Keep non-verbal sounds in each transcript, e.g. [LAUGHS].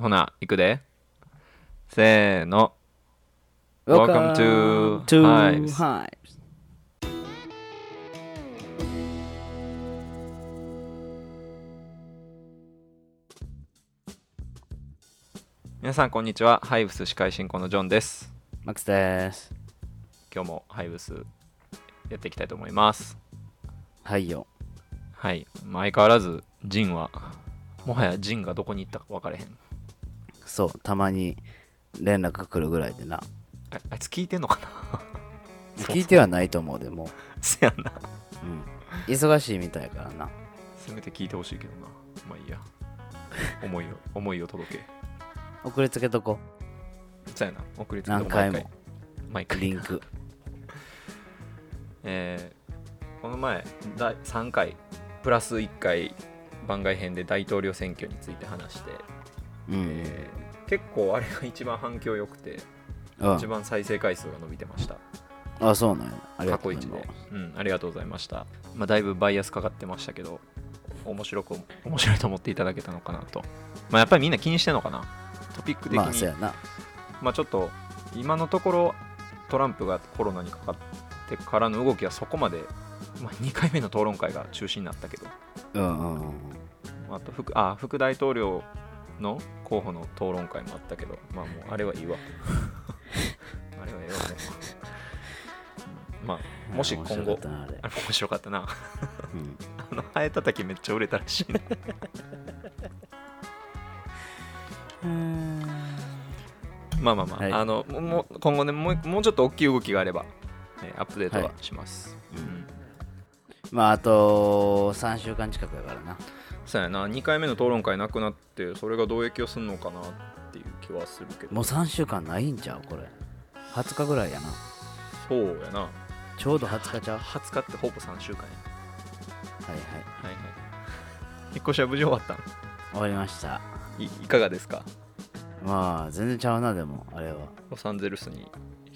ほな行くでせーの Welcome to to Hives. Hives. 皆さんこんにちはハイブス司会進行のジョンですマックスです。今日もハイブスやっていきたいと思いますはいよ。はいまあ相変わらずジンはもはやジンがどこに行ったか分かれへんそう、たまに連絡来るぐらいでな。ああいつ聞いてんのかな？[LAUGHS] 聞いてはないと思うでもせやなう。うん。忙しいみたいやからな。せめて聞いてほしいけどなまあいいや思いを [LAUGHS] 思いを届け送りつけとこ。そうやな遅れてると何回も毎回リンク。[LAUGHS] えーこの前第3回プラス1回番外編で大統領選挙について話して、うん。えー結構あれが一番反響良くてうん一番再生回数が伸びてましたあ、そうなんや。ありが過去一とうございま。ですうんありがとうございましたまあだいぶバイアスかかってましたけど面白く面白いと思っていただけたのかなとまあやっぱりみんな気にしてんのかな？トピック的に、まあ、そうやな。まあちょっと今のところトランプがコロナにかかってからの動きはそこまで、まあ、2回目の討論会が中止になったけどうんうんうん。あと副あ副大統領の候補の討論会もあったけどまあもうあれはいいわ。[LAUGHS] あれはええわもう。うんまあもし今後面白かったなあれ。面白かったな。うん。[LAUGHS] あのハエたたきめっちゃ売れたらしいな。まあまあまあ、はい。あのももう今後ねもうもうちょっと大きい動きがあれば、ね、アップデートはします、うん。うん。まあ、あと3週間近くやからな。そうやな2回目の討論会なくなってそれがどう影響するのかなっていう気はするけどもう3週間ないんちゃうこれ。20日ぐらいやな。そうやなちょうど20日ちゃう？は20日ってほぼ3週間やいはい。はいはい引っ越しは無事終わったの終わりました。いいかがですか？まあ、全然ちゃうな、でも、あれは。ロサンゼルスに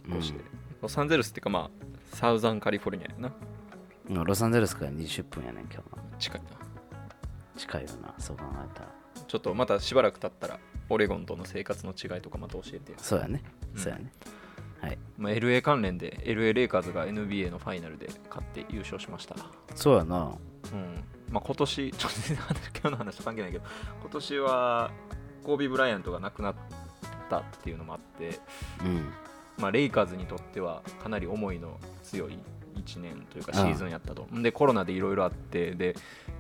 引っ越して、うんロサンゼルスっていうかまあサウザンカリフォルニアやなうんロサンゼルスから20分やねん、今日は。近いな近いよな、そう考えたら。ちょっとまたしばらく経ったらオレゴンとの生活の違いとかまた教えてよ、そうやね。うんそうやね。はい。まあ、LA 関連で LA レイカーズが NBA のファイナルで勝って優勝しましたそうやな。うんまあ、今年 [LAUGHS] ちょっと全然話今日の話と関係ないけど今年はコービー・ブライアントが亡くなったっていうのもあって、うん。まあ、レイカーズにとってはかなり思いの強い1年というかシーズンやったと。でコロナでいろいろあってで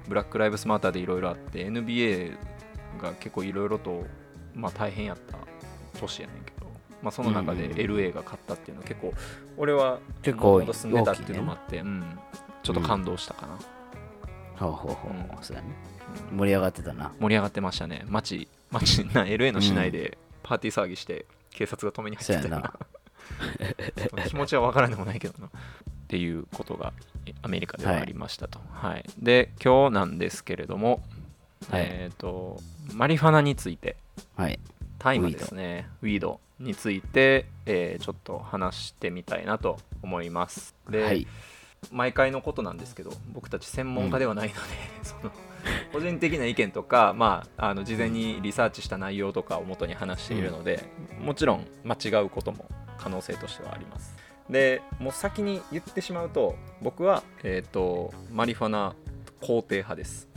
ブラック・ライブスマーターでいろいろあって NBA が結構いろいろと、まあ、大変やった年やねんけど、まあ、その中で LA が勝ったっていうのは結構俺は結構元々住んでたっていうのもあって、うん、ちょっと感動したかな、ほうほうほう。うん。そうやね。うん盛り上がってたな。盛り上がってましたね。街街 [LAUGHS] な LA の市内でパーティー騒ぎして警察が止めに入ってたな。[LAUGHS] 気持ちは分からんでもないけどなっていうことがえアメリカではありましたと、はい。で今日なんですけれども、はい。えっ、とマリファナについて。はい。大麻ですね。ウィード。について、えーちょっと話してみたいなと思います。で、はい。毎回のことなんですけど僕たち専門家ではないので、[LAUGHS] その個人的な意見とか、まあ、あの事前にリサーチした内容とかを元に話しているので、もちろん間違うことも可能性としてはありますでもう先に言ってしまうと僕は、えー、とマリファナ肯定派です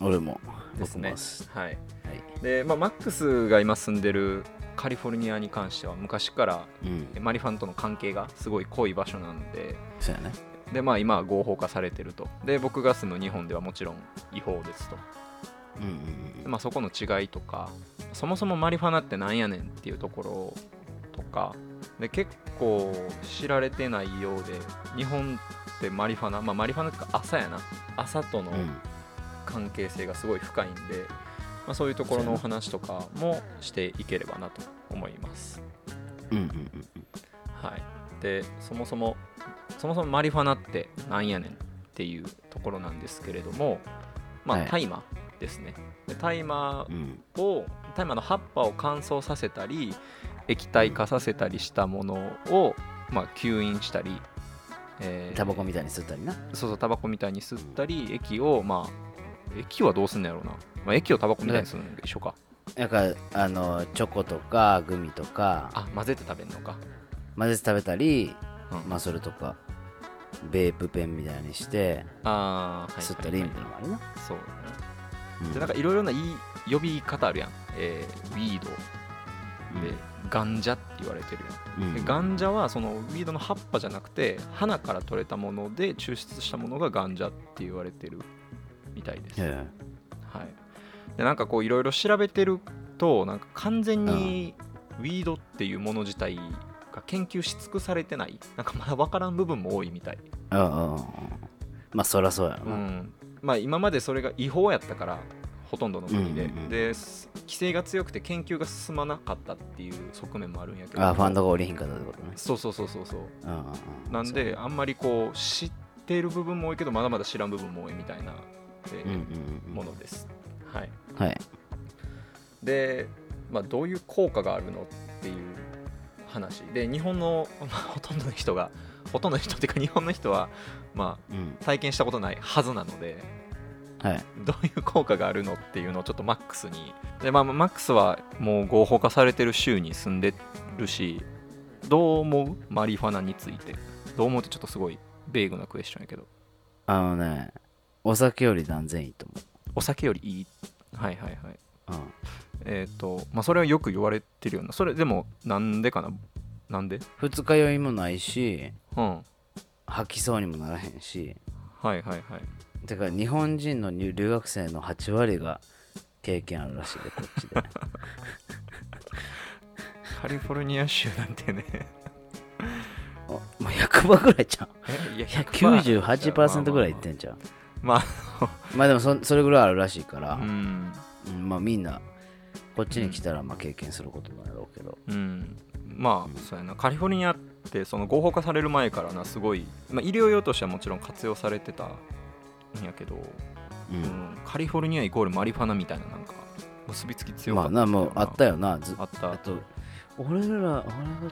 俺も。ですねはいはい。で、まあ、マックスが今住んでるカリフォルニアに関しては昔からうん。マリファナとの関係がすごい濃い場所なのでそうやね。でまあ今は合法化されてるとで僕が住む日本ではもちろん違法ですとうんうんでまあそこの違いとかそもそもマリファナってなんやねんっていうところとかで結構知られてないようで日本ってマリファナまあマリファナっていうか朝やな朝とのうん。うん。関係性がすごい深いんで、まあ、そういうところのお話とかもしていければなと思いますうんうんうんはい、でそもそもそもそもマリファナってなんやねんっていうところなんですけれどもまあはい大麻ですねで大麻うん。を大麻の葉っぱを乾燥させたり液体化させたりしたものを、まあ、吸引したり、えータバコみたいに吸ったりな。そうそうタバコみたいに吸ったり液をまあ液はどうすんのやろうな、まあ、液をタバコみたいにするのが一緒か。だからあのチョコとかグミとか。あ混ぜて食べるのか。混ぜて食べたり、うん。まあそれとかベープペンみたいにしてああはい吸ったりみたいなのもあるな、そうね。うん。でなんかいろいろないい呼び方あるやん、えー、ウィード。で、ガンジャって言われてるやん。うん。でガンジャはそのウィードの葉っぱじゃなくて花から取れたもので抽出したものがガンジャって言われてるみたいです、へはい、でなんかこういろいろ調べてるとなんか完全にウィードっていうもの自体が研究し尽くされてない。なんかまだ分からん部分も多いみたい、えうんうんうんまあそりゃそうやろな、うん。まあ、今までそれが違法やったからほとんどの国で,、うんうんうん。です規制が強くて研究が進まなかったっていう側面もあるんやけど。あファンドが降りひんかったってことね。そうそうそうそうそう。うんうんうん。なんであんまりこう知っている部分も多いけどまだまだ知らん部分も多いみたいな、えーうんうんうんものです。はい、はい。で、まあ、どういう効果があるのっていう話。で日本の、[LAUGHS] まあ、ほとんどの人がほとんどの人っていうか日本の人は、まうん。あ、体験したことないはずなのではい。どういう効果があるのっていうのをちょっとマックスに。で、まあ、マックスはもう合法化されてる州に住んでるしどう思う？マリファナについて。どう思うってちょっとすごいベーグなクエスチョンやけど。あのねお酒より断然いいとお酒よりいい？はいはいはい。思う、えっ、とまあそれはよく言われてるような。それでもなんでかな？なんで？うん、二日酔いもないしうん。はい吐きそうにもならへんし。はいはいてか日本人の留留学生の8割が経験あるらしいでこっちで。[LAUGHS] カリフォルニア州なんてね。[LAUGHS] あもう100%ぐらいちゃう。えいや98%ぐらいいってんちゃう。ま [LAUGHS] まあでもそそれぐらいあるらしいから、うん。まあみんなこっちに来たらまあ経験することなんやろうけど、うん。まあそうやな。カリフォルニアってその合法化される前からなすごい、まあ、医療用としてはもちろん活用されてたんやけど、うん。うんカリフォルニアイコールマリファナみたいななんか結びつき強かったまあなもうあったよな。ずあった。あと俺ら俺が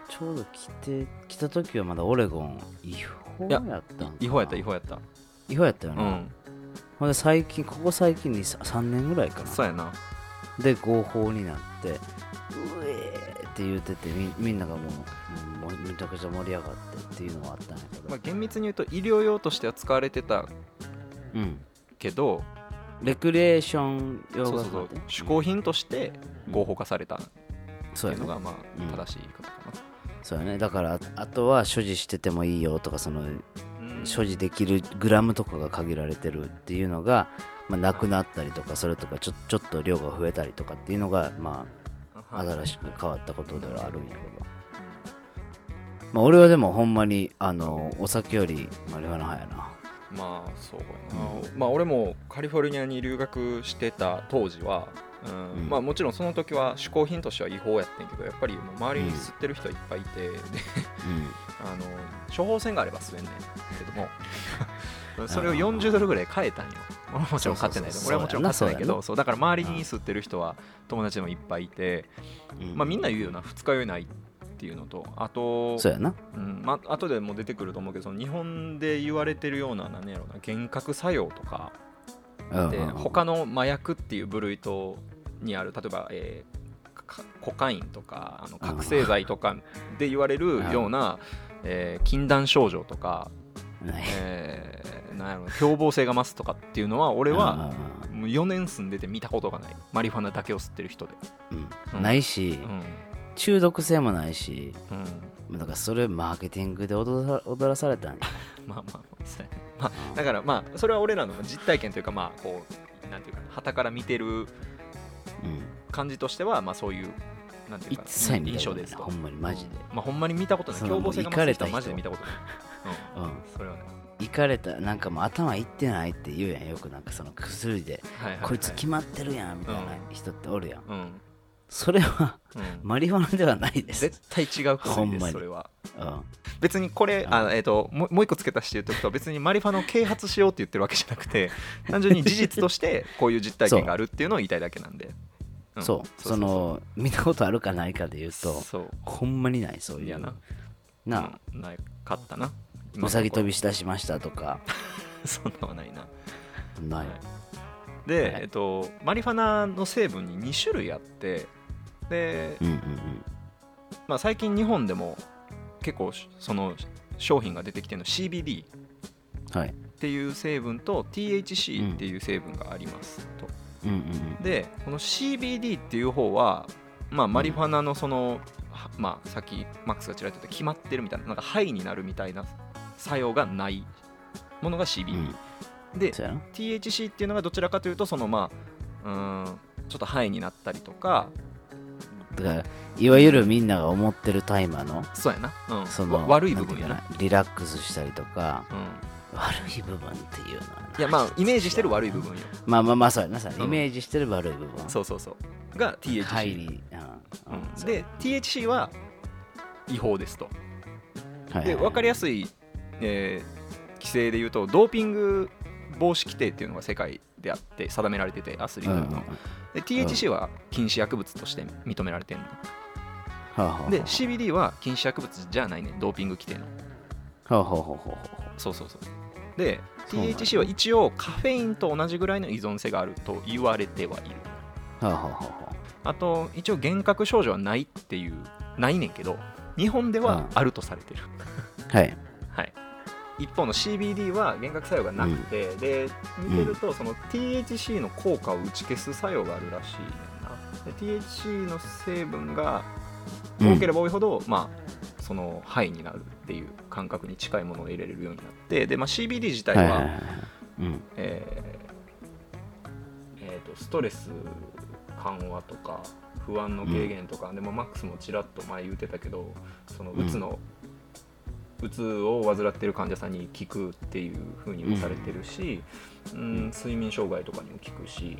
ちょうど来て来た時はまだオレゴン違法やった違法やった違法やった。違法やったよな、うん。ほんで最近ここ最近に 3, 年ぐらいかな。そうやな。で合法になってうえーって言うててみみんながもうもうめちゃくちゃ盛り上がってっていうのはあったんやけど、まあ、厳密に言うと医療用としては使われてたうん。けどレクリエーション用がそうそうそう。嗜好品として合法化されたっていうのがまあうん。正しい言い方かそうやね。だからああとは所持しててもいいよとかその所持できるグラムとかが限られてるっていうのが、まあ、なくなったりとかそれとかちょちょっと量が増えたりとかっていうのがまあは。い新しく変わったことではあるんやけど、まあ、俺はでもほんまにあのお酒よりマリファナ派やなまあそうやな、まあ俺もカリフォルニアに留学してた当時は、うん。うん。まあもちろんその時は嗜好品としては違法やってんけどやっぱりもう周りに吸ってる人はいっぱいいて、で [LAUGHS] あの処方箋があれば吸えんねんけども。[LAUGHS] それを40ドルぐらい買えたんよ。俺はもちろん買ってない俺はもちろん買ってないけどそうだから周りに吸ってる人は友達でもいっぱいいて、うんうん。まあみんな言うよな。二日酔いないっていうのとあとそうやな。うんまあ後でも出てくると思うけどその日本で言われてるような何やろうな幻覚作用とかで他の麻薬っていう部類とにある例えば、えーかコカインとかあの覚醒剤とかで言われるような、えー禁断症状とか、えーなんやろう凶暴性が増すとかっていうのは俺はうんもう4年住んでて見たことがない。マリファナだけを吸ってる人で、うん。うん。ないし、うん中毒性もないしうん、だからそれマーケティングで踊ら踊らされたんや。[LAUGHS] まあまあまあまあだからまあそれは俺らの実体験というかまあこうなんていうか旗から見てるうん感じとしてはまあそういうなんていう一か切見たことない。印象ですと。ほんまにマジで。まあほんまに見たことない。凶暴性が増た人。マジで見たことない。うん。うん。それはね。行かれたなんかもう頭いってないって言うやん。よくなんかその薬で。はいはいはい。こいつ決まってるやんみたいな人っておるやん。うんそれはうん。マリファナではないです。絶対違う薬ですに。それは。うん。別にこれあえっともうもう一個付け足して言うとくと別にマリファナを啓発しようって言ってるわけじゃなくて [LAUGHS] 単純に事実としてこういう実体験があるっていうのを言いたいだけなんで。ん。そう。その見たことあるかないかで言うとそう。ほんまにないそういう。な。なうん。ないかったな。うさぎ跳びししだしましたとか。[LAUGHS] そんなはないな。ない。はい。で、はい。えっと、マリファナの成分に2種類あってで、うんうんまあ、最近日本でも結構その商品が出てきてるの CBD っていう成分と THC っていう成分があります。と。うんうんうん。でこの CBD っていう方は、まあ、マリファナのその、はまあ、さっきマックスがちらっと言った決まってるみたいななんかハイになるみたいな作用がないものが CBD、うやな。THC っていうのがどちらかというとそのまあうーんちょっとハイになったりとかだからいわゆるみんなが思ってるタイマーのそうやな、うん、そのわ悪い部分やな。リラックスしたりとかうん、悪い部分っていうのはい。やまあイメージしてる悪い部分よ。まあまあまあそうやな。さ、うん。イメージしてる悪い部分。そうそうそう。が THC、うん。うん。で THC は違法ですと。はいで分かりやすい、えー規制で言うとドーピング防止規定っていうのが世界であって定められててアスリートの、で THC は禁止薬物として認められてるの。で CBD は禁止薬物じゃないねドーピング規定の。そうそうそう。で THC は一応カフェインと同じぐらいの依存性があると言われてはいる。あと一応幻覚症状はないっていうないねんけど日本ではあるとされてる、うはい。[LAUGHS] はい、一方の CBD は幻覚作用がなくて、で見てるとその THC の効果を打ち消す作用があるらしいねんなで THC の成分が多ければ多いほど、まあそのハイになるっていう感覚に近いものを入れれるようになってで、まあ、CBD 自体は、うん。えーえーとストレス緩和とか不安の軽減とか、でもマックスもちらっと前言ってたけどそのうつの、うつを患ってる患者さんに効くっていう風にもされてるし、うん、睡眠障害とかにも効くし、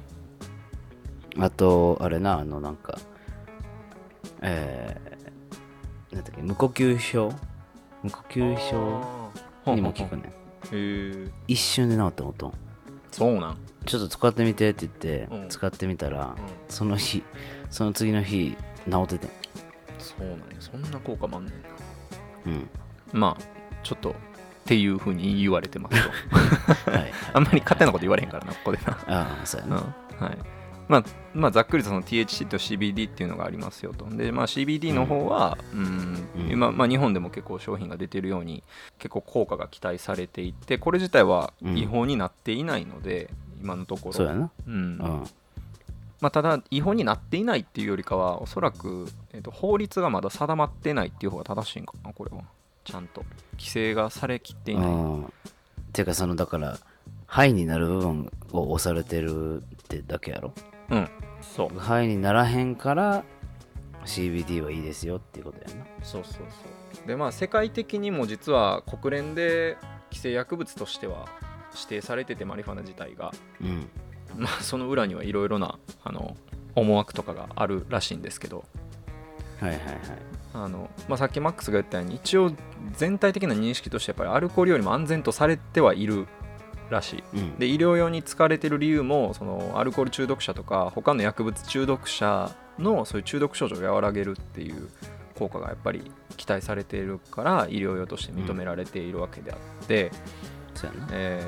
あとあれなあのなんかえー、なんだっけ無呼吸症？無呼吸症にも効くね。んへえ一瞬で治ったこと。そうなん、ちょっと使ってみてって言って、うん。使ってみたら、うん、その日その次の日治っててん。そうなんや。そんな効果もあんねんな。うんまあちょっとっていう風に言われてますと。はい。[LAUGHS] あんまり勝手なこと言われへんからなここでな。ああそうやうん。な、はい。まあまあ、ざっくりとその THC と CBD っていうのがありますよと。で、まあ、CBD の方は、うん。うん。今、まあ、日本でも結構商品が出てるように結構効果が期待されていてこれ自体はうん。違法になっていないので、今のところ。そうやな。うん。うん。まあ、ただ違法になっていないっていうよりかはおそらく、えー、と法律がまだ定まってないっていう方が正しいんかなこれはちゃんと規制がされきっていない、うんていうかそのだからハイになる部分を押されてるってだけやろ？うん。そう。ハイにならへんから CBD はいいですよっていうことやな。そうそうそう。でまあ世界的にも実は国連で規制薬物としては指定されててマリファナ自体が。うん。まあその裏にはいろいろなあの思惑とかがあるらしいんですけど。はいはいはいあの、まあ、さっきマックスが言ったように一応全体的な認識としてやっぱりアルコールよりも安全とされてはいるらしい。うん。で医療用に使われてる理由もそのアルコール中毒者とか他の薬物中毒者のそういう中毒症状を和らげるっていう効果がやっぱり期待されているから医療用として認められているわけであって、そうやな。え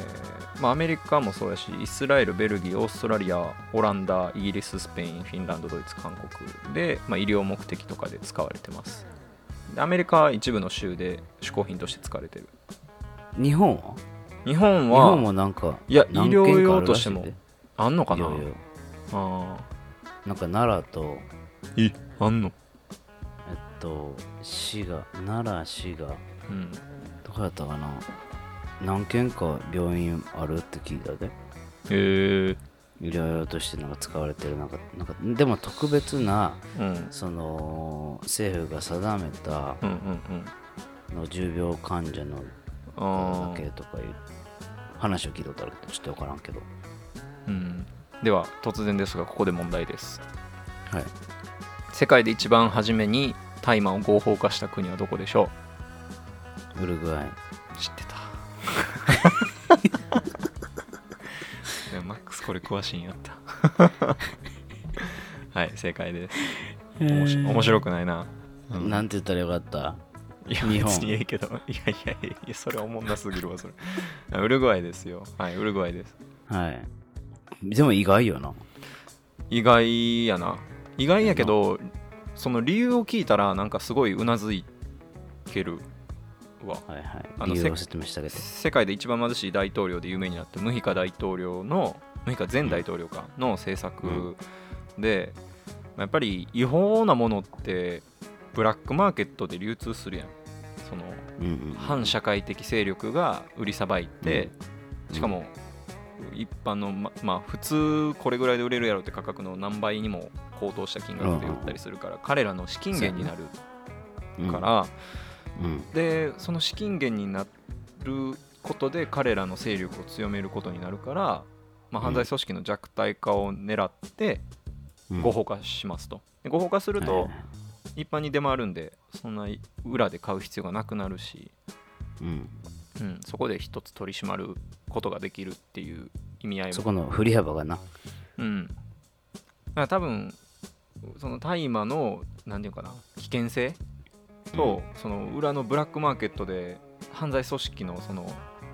ーまあ、アメリカもそうやしイスラエルベルギーオーストラリアオランダイギリススペインフィンランドドイツ韓国で、まあ、医療目的とかで使われてます。でアメリカは一部の州で嗜好品として使われてる。日本は？日本日本はもなんかいや何医療用としてもあんのかな？いやいや。あなんか奈良とーえあんの？えっと滋賀奈良滋賀うん。どこやったかな？何軒か病院あるって聞いたで。へえ医療用としてなんか使われてるなんかなんかでも特別なうん。その政府が定めたの重病患者のだけとかいう話を聞いたことあるけどちょっと分からんけど。うん。では突然ですがここで問題です。はい。世界で一番初めに大麻を合法化した国はどこでしょウルグアイ。う知ってた？マックスこれ詳しいんやった。[LAUGHS] はい正解です。おもし面白くないな、うん。なんて言ったらよかった？いや日本。別にええけど。いやいやいやいやそれはおもんなすぎるわそれ。あウルグアイですよ。はいウルグアイです。はい。でも意外よな。意外やな。意外やけどその理由を聞いたらなんかすごいうなずいけるわはいはい。あの世界で一番貧しい大統領で有名になったムヒカ大統領のムヒカ前大統領かの政策で、やっぱり違法なものってブラックマーケットで流通するやん。そのうんうん反社会的勢力が売りさばいて、うんしかも一般のままあ普通これぐらいで売れるやろって価格の何倍にも高騰した金額で売ったりするから彼らの資金源になるから、うん。でその資金源になることで彼らの勢力を強めることになるから、まあ、犯罪組織の弱体化を狙ってうん。合法化しますと。で合法化すると一般に出回るんでそんな裏で買う必要がなくなるし、うん。うん、そこで一つ取り締まることができるっていう意味合いも。そこの振り幅がな。うん、だから多分その大麻の何て言うかな危険性と、その裏のブラックマーケットで犯罪組織のその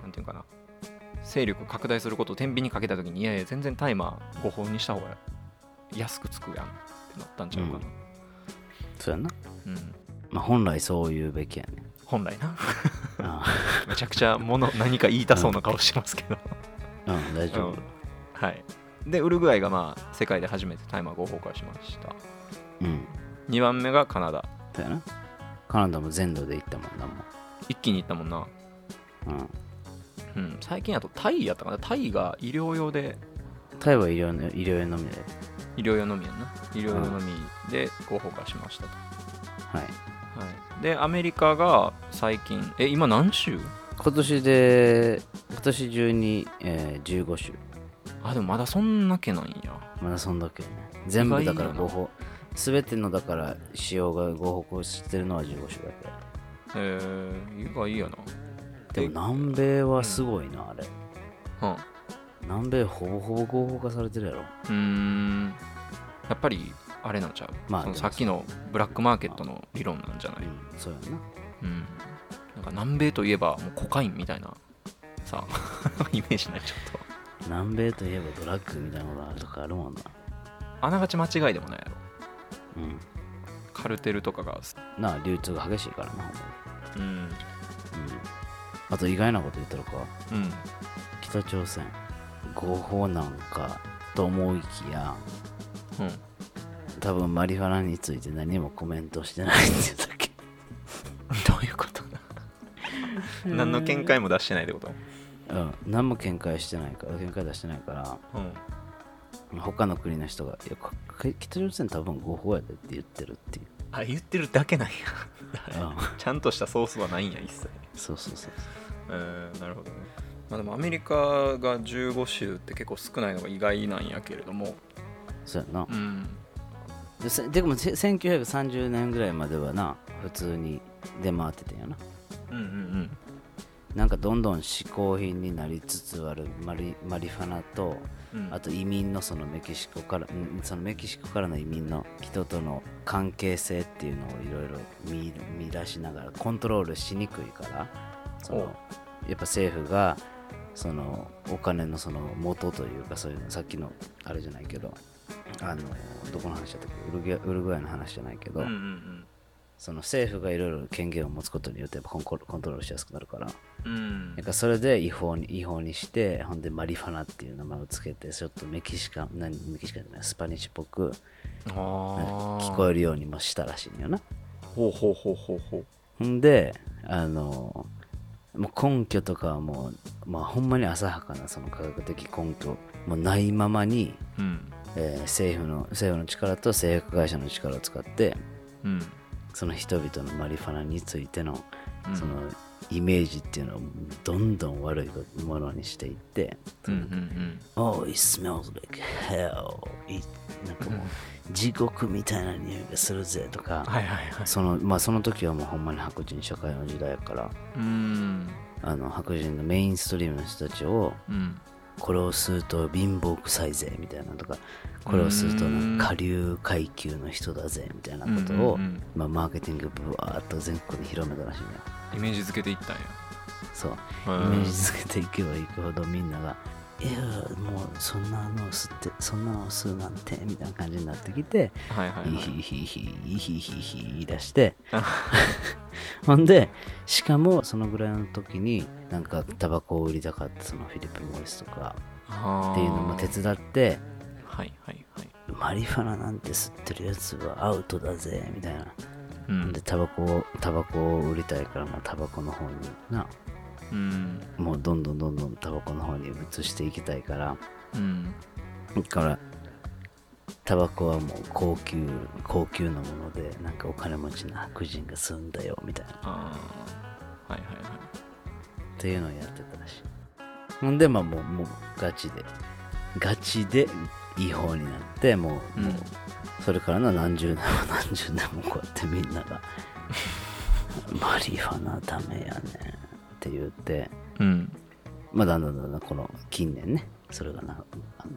何て言うかな。勢力を拡大することを天秤にかけた時にいやいや全然大麻合法にした方が安くつくやんってなったんちゃうかな、そうやな。うん。まあ本来そう言うべきやね。本来な。あ [LAUGHS] めちゃくちゃもの何か言いたそうな顔してますけど、[LAUGHS] あうん大丈夫。うん。はい。でウルグアイがまあ世界で初めて大麻合法化しました。うん。2番目がカナダ。そうやなカナダも全土で行ったもんなも一気に行ったもんな。ううん。うん、最近やとタイやったかな。タイが医療用で。タイは医療の医療用のみで。医療用のみやんな。医療用のみで合法化しましたと、はい。はい、でアメリカが最近え今何州？今年で今年中に、えー、15種あでもまだそんなけないんや。まだそんだけね。全部だから意外やな合法全てのだから使用が合法してるのは15種だけえー、意外やな。でも南米はすごいな、あれ。うん。南米ほぼほぼ合法化されてるやろ。うーん。やっぱりあれなんちゃう、まあさっきのブラックマーケットの理論なんじゃない、うんそうやな。うん、なんか南米といえばもうコカインみたいなさ [LAUGHS] イメージないちょっと。南米といえばドラッグみたいなこととかあるもんな。あながち間違いでもないやろうん。カルテルとかがなあ流通が激しいからなうん。うん。あと意外なこと言ったのか。うん。北朝鮮合法なんかと思いきやうん。多分マリファナについて何もコメントしてないんですだっけ。[LAUGHS] どういうこと何の見解も出してないってこと？うん。何も見解してないから見解出してないから。うん他の国の人がいやこ北朝鮮多分合法やでって言ってるっていう、あ言ってるだけなんや。うん、[LAUGHS] ちゃんとしたソースはないんや一切。そうそうそうえー、なるほどね。まあでもアメリカが15州って結構少ないのが意外なんやけれども。そうやな。うん。でせでもせ1930年ぐらいまではな普通に出回っててんやな。うんうんなんかどんどん嗜好品になりつつあるマリマリファナとうん。あと移民のそのメキシコからんそのメキシコからの移民の人との関係性っていうのをいろいろ見見出しながらコントロールしにくいからそのやっぱ政府がそのお金のその元というかそういうのさっきのあれじゃないけどあのどこの話だったっけ？ウルグアウルグアイの話じゃないけど、うんうんうんその政府がいろいろ権限を持つことによってコンココントロールしやすくなるから。うん。なんかそれで違法に違法にしてほんでマリファナっていう名前をつけてちょっとメキシカン何メキシカンじゃないスパニッシュっぽく聞こえるようにもしたらしいんよな。ほうほうほうほうほう。ほんであのもう根拠とかはもう、まあ、ほんまに浅はかなその科学的根拠もないままに、うん。えー政府の政府の力と製薬会社の力を使ってうんその人々のマリファナについてのうん。そのイメージっていうのをどんどん悪いものにしていって、うんうんうん。Oh, it smells like hell. なんかもう地獄みたいな匂いがするぜとか、はいはいはい。そのまあその時はもうほんまに白人社会の時代やからうん。あの白人のメインストリームの人たちをうんこれを吸うと貧乏臭いぜみたいなのとかこれを吸うとなんか下流階級の人だぜみたいなことを、まあ、マーケティングブワーっと全国に広めたらしいんだよ。イメージ付けていったんや。そう。うんイメージつけていけばいくほどみんながいやもうそんなのを吸ってそんなのを吸うなんてみたいな感じになってきてはいはいはい。ヒヒヒヒヒヒヒ言い出してほんでしかもそのぐらいの時になんかタバコを売りたかったそのフィリップ・モリスとかっていうのも手伝ってはいはいはいマリファナなんて吸ってるやつはアウトだぜみたいな、うん、でタバコをタバコを売りたいからもうタバコの方になうん。もうどんどんどんどんタバコの方に移していきたいから。うん。だからタバコはもう高級高級なものでなんかお金持ちな白人が吸うんだよみたいな。はいはいはい。ていうのをやってたらしい。ほんでまあもうもうガチでガチで違法になってもう,、うん。もうそれからの何十年も何十年もこうやってみんなが [LAUGHS] マリファナダメやねんって言ってうん。まあだんだんだんだんこの近年ねそれがなあの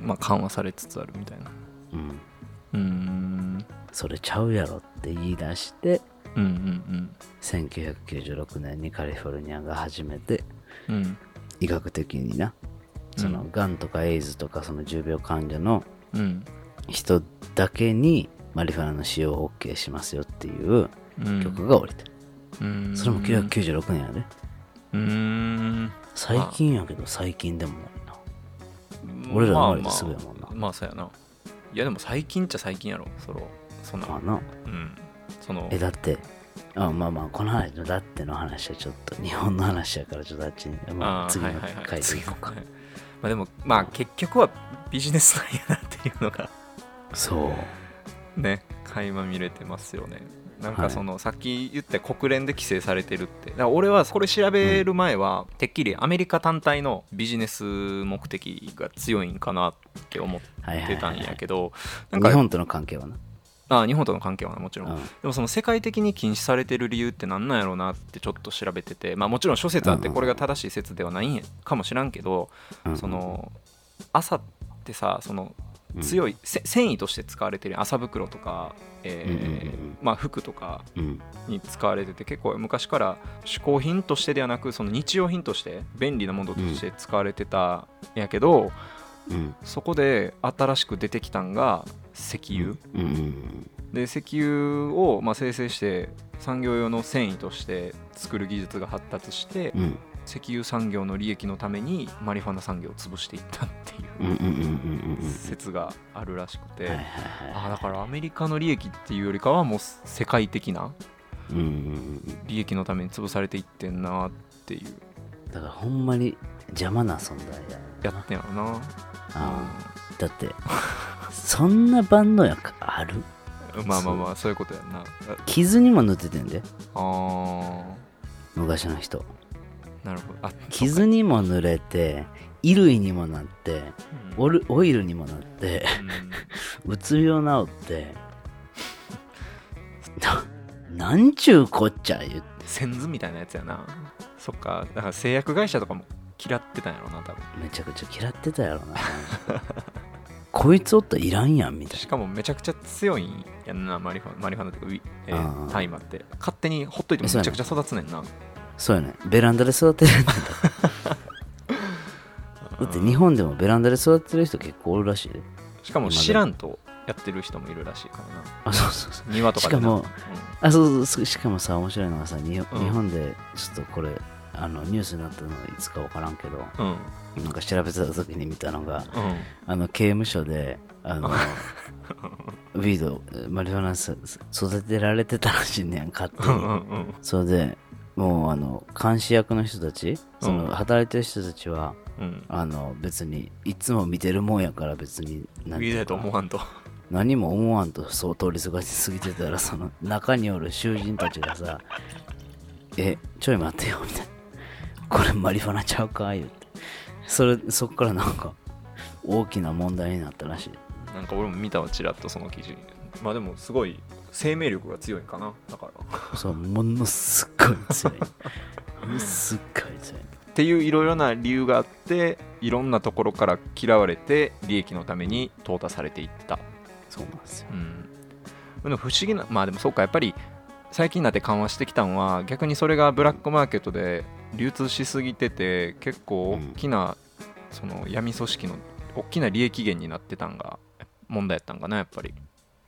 まあ緩和されつつあるみたいな。うん。うーん。それちゃうやろって言い出してうんうん1996年にカリフォルニアが初めてうん。うん医学的になそのがん。とかエイズとかその重病患者のうん。人だけにマリファナの使用を OK しますよっていううん。曲が降りてうんそれも996年やで。うーん。最近やけど最近でもないな。俺ら生まれてすぐやもんな。まあまあそうやな。いやでも最近っちゃ最近やろ。そのそんな。まあな。うん。その。えだってあまあまあこの話のだっての話はちょっと日本の話やからちょっとあっちに、まあ、ー次のはいはいはい。回でいこうか、次のまあでもまあ結局はビジネスなんやなっていうのが。そう。ね垣間見れてますよねなんはい。かその、さっき言った国連で規制されてるって。だから俺はこれ調べる前は、てっきりアメリカ単体のビジネス目的が強いんかなって思ってたんはいはいやけどなんか日本との関係はな、あ日本との関係はなもちろん、うん。でもその世界的に禁止されてる理由って何なんやろうなってちょっと調べてて。まあもちろん諸説あってうんうんこれが正しい説ではないんやかもしらんけど、うん。その朝ってさそのうん強い、せ繊維として使われてる麻袋とか、えまあ、服とかうん。に使われてて結構昔から嗜好品としてではなくその日用品として便利なものとして使われてたんやけど、うん。そこで新しく出てきたんが石油、うんうん。で石油をまあ生成して産業用の繊維として作る技術が発達して、うん石油産業の利益のためにマリファナ産業を潰していったっていううんうんうんうんうん説があるらしくて、あだからアメリカの利益っていうよりかはもう世界的な利益のために潰されていってんなっていう。だからほんまに邪魔な存在だよやってんやろな、あーだってそんな万能薬ある？うんまあまあまあそういうことやんな。傷にも塗っててんで。ああ昔の人。ーなるほど。あ傷にも塗れて衣類にもなってうん。オルオイルにもなってうん。うつ病治って。な [LAUGHS] なんちゅうこっちゃ言って。先図みたいなやつやな。そっか。だから製薬会社とかも嫌ってたんやろな多分。めちゃくちゃ嫌ってたやろな。[LAUGHS] こいつおったらいらんやんみたいしかもめちゃくちゃ強いんやんなマリファマリファナっていうかえあー。ー大麻って。勝手にほっといてもめちゃくちゃ育つねんななそうやね。ベランダで育てるんだ。[LAUGHS] だって日本でもベランダで育てる人結構おるらしいで。しかも知らんとやってる人もいるらしいからな。あそうそうそう。庭とかしかもうん。あそうそうそう。しかもさ面白いのがさ日本でちょっとこれあのニュースになったのいつか分からんけどうん。なんか調べてた時に見たのがうん。あの刑務所であの [LAUGHS] ウィードマリファナす育てられてたらしいねん勝手に。うんうんうん。それでもうあの監視役の人たちそのうん。働いてる人たちは、うん。あの別にいつも見てるもんやから別に何ていと思わんと。何も思わんとそう通り過ぎ過ぎてたらその中におる囚人たちがさ「えちょい待ってよ」みたいな「これマリファナちゃうか?」言って。それそっからなんか大きな問題になったらしい。なんか俺も見たわちらっとその記事。まあでもすごい生命力が強いんかな。だから。そうものすっごい強い。ものすっごい強い。っていういろいろな理由があっていろんなところから嫌われて利益のために淘汰されていった、そうなんですよ。うん、不思議なまあでもそうかやっぱり最近になって緩和してきたのは逆にそれがブラックマーケットで流通しすぎてて結構大きなその闇組織の大きな利益源になってたんが問題やったんかなやっぱり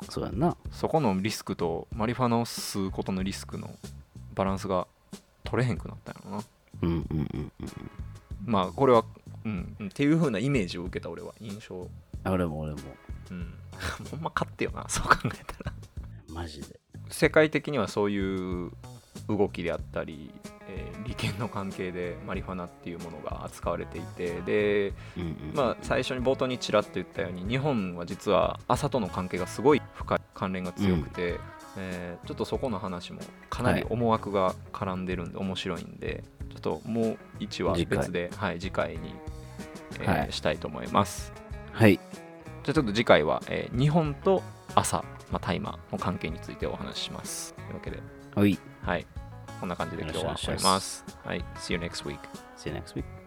そうやんな。そこのリスクとマリファナを吸うことのリスクのバランスが取れへんくなったんやろな。うんうんうんうんまあこれはうんうんっていう風なイメージを受けた俺は印象。俺も俺も。うん。[LAUGHS] ほんま勝ってよなそう考えたら。マジで。世界的にはそういう動きであったり、えー利権の関係でマリファナっていうものが扱われていてで、うんうんまあ、最初に冒頭にちらっと言ったように日本は実は朝との関係がすごい深い関連が強くて、えーちょっとそこの話もかなり思惑が絡んでるんで面白いんで、ちょっともう1話次回。別で、はい、次回に、えーはい。したいと思います。はい。じゃあちょっと次回は、えー日本と朝、まあ、大麻の関係についてお話しします。というわけで、はい。はい、こんな感じで今日は終わります。はい、See you next week. See you next week